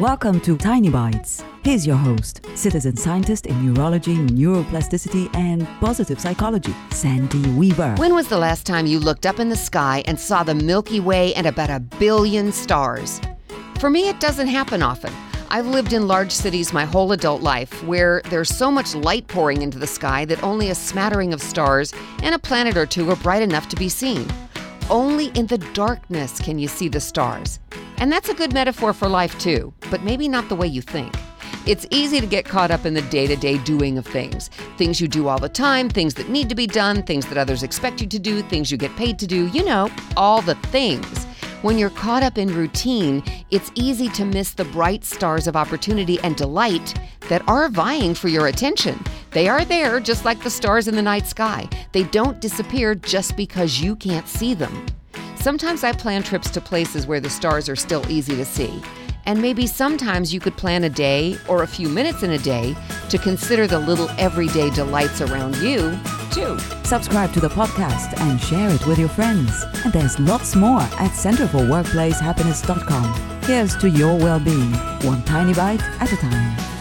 Welcome to Tiny Bites. Here's your host, citizen scientist in neurology, neuroplasticity, and positive psychology, Sandy Weaver. When was the last time you looked up in the sky and saw the Milky Way and about a billion stars? For me, it doesn't happen often. I've lived in large cities my whole adult life where there's so much light pouring into the sky that only a smattering of stars and a planet or two are bright enough to be seen. Only in the darkness can you see the stars. And that's a good metaphor for life, too, but maybe not the way you think. It's easy to get caught up in the day to day doing of things. Things you do all the time, things that need to be done, things that others expect you to do, things you get paid to do, you know, all the things. When you're caught up in routine, it's easy to miss the bright stars of opportunity and delight that are vying for your attention. They are there just like the stars in the night sky. They don't disappear just because you can't see them. Sometimes I plan trips to places where the stars are still easy to see. And maybe sometimes you could plan a day or a few minutes in a day to consider the little everyday delights around you, too. Subscribe to the podcast and share it with your friends. And there's lots more at centerforworkplacehappiness.com. Here's to your well being, one tiny bite at a time.